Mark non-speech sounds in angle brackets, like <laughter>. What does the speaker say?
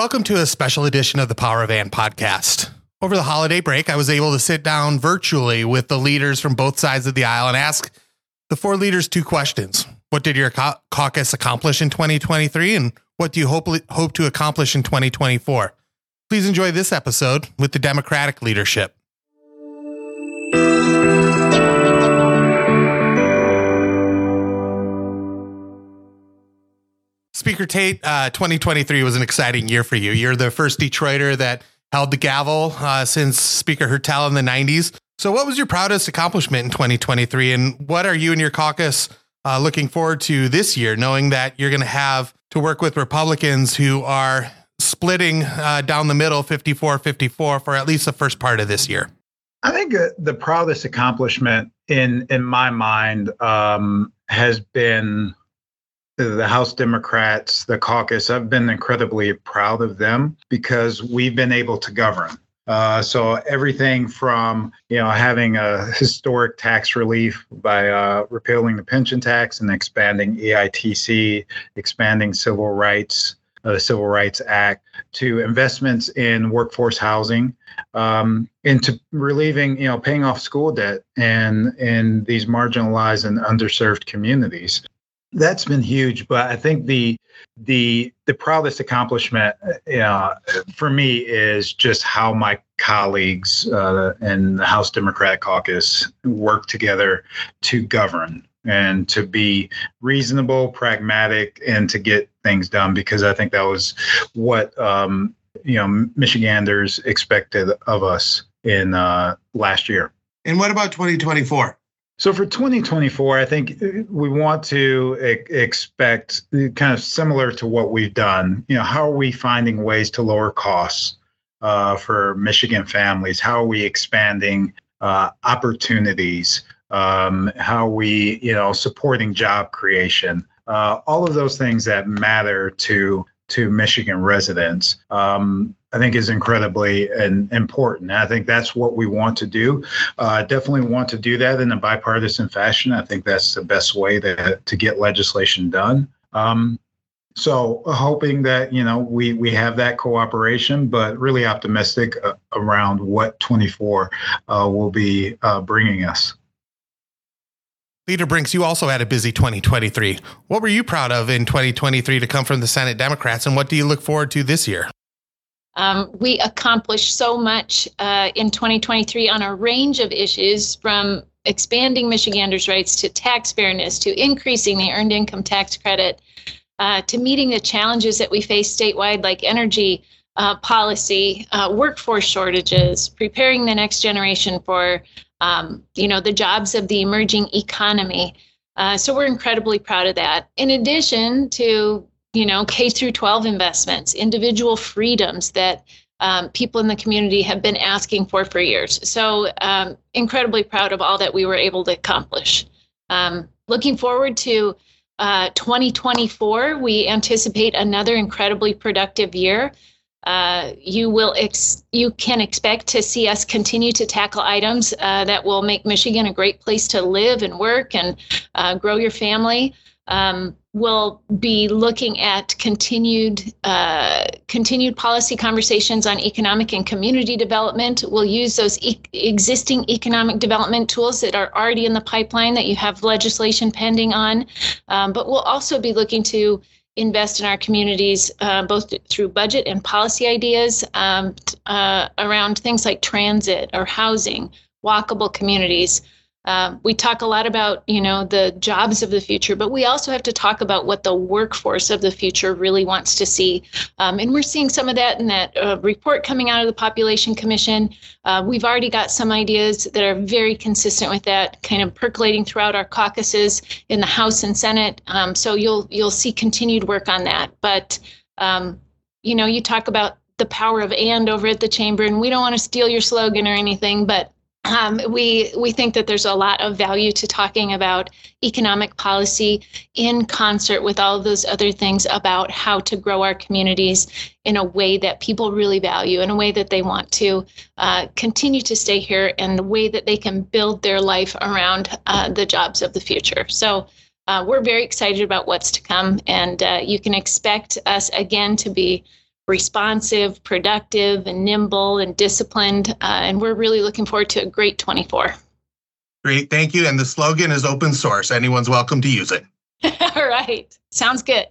Welcome to a special edition of the Power of And podcast. Over the holiday break, I was able to sit down virtually with the leaders from both sides of the aisle and ask the four leaders two questions. What did your caucus accomplish in 2023 and what do you hope hope to accomplish in 2024? Please enjoy this episode with the Democratic leadership. Tate, uh, 2023 was an exciting year for you. You're the first Detroiter that held the gavel uh, since Speaker Hertel in the 90s. So, what was your proudest accomplishment in 2023? And what are you and your caucus uh, looking forward to this year, knowing that you're going to have to work with Republicans who are splitting uh, down the middle 54 54 for at least the first part of this year? I think uh, the proudest accomplishment in in my mind um, has been the House Democrats, the caucus, I've been incredibly proud of them because we've been able to govern. Uh, so everything from you know having a historic tax relief by uh, repealing the pension tax and expanding EITC, expanding civil rights, uh, the Civil Rights Act, to investments in workforce housing, um, into relieving you know paying off school debt and in these marginalized and underserved communities that's been huge but i think the the the proudest accomplishment uh, for me is just how my colleagues uh, in the house democratic caucus work together to govern and to be reasonable pragmatic and to get things done because i think that was what um, you know michiganders expected of us in uh, last year. And what about 2024 so for 2024, I think we want to expect kind of similar to what we've done. You know, how are we finding ways to lower costs uh, for Michigan families? How are we expanding uh, opportunities? Um, how are we, you know, supporting job creation? Uh, all of those things that matter to to Michigan residents. Um, I think is incredibly and important. I think that's what we want to do. Uh, definitely want to do that in a bipartisan fashion. I think that's the best way to to get legislation done. Um, so hoping that you know we we have that cooperation, but really optimistic uh, around what 24 uh, will be uh, bringing us. Leader Brinks, you also had a busy 2023. What were you proud of in 2023 to come from the Senate Democrats, and what do you look forward to this year? Um, we accomplished so much uh, in 2023 on a range of issues from expanding Michiganders' rights to tax fairness to increasing the earned income tax credit uh, to meeting the challenges that we face statewide, like energy uh, policy, uh, workforce shortages, preparing the next generation for um, you know the jobs of the emerging economy. Uh, so we're incredibly proud of that. In addition to you know, K through 12 investments, individual freedoms that um, people in the community have been asking for for years. So, um, incredibly proud of all that we were able to accomplish. Um, looking forward to uh, 2024, we anticipate another incredibly productive year. Uh, you will ex- you can expect to see us continue to tackle items uh, that will make Michigan a great place to live and work and uh, grow your family. Um, we'll be looking at continued uh, continued policy conversations on economic and community development. We'll use those e- existing economic development tools that are already in the pipeline that you have legislation pending on, um, but we'll also be looking to invest in our communities uh, both through budget and policy ideas um, uh, around things like transit or housing, walkable communities. Um, we talk a lot about you know the jobs of the future but we also have to talk about what the workforce of the future really wants to see. Um, and we're seeing some of that in that uh, report coming out of the population commission. Uh, we've already got some ideas that are very consistent with that kind of percolating throughout our caucuses in the house and senate. Um, so you'll you'll see continued work on that. But um, you know you talk about the power of and over at the chamber and we don't want to steal your slogan or anything but um, we we think that there's a lot of value to talking about economic policy in concert with all those other things about how to grow our communities in a way that people really value, in a way that they want to uh, continue to stay here, and the way that they can build their life around uh, the jobs of the future. So. Uh, we're very excited about what's to come, and uh, you can expect us again to be responsive, productive, and nimble and disciplined. Uh, and we're really looking forward to a great 24. Great. Thank you. And the slogan is open source. Anyone's welcome to use it. <laughs> All right. Sounds good.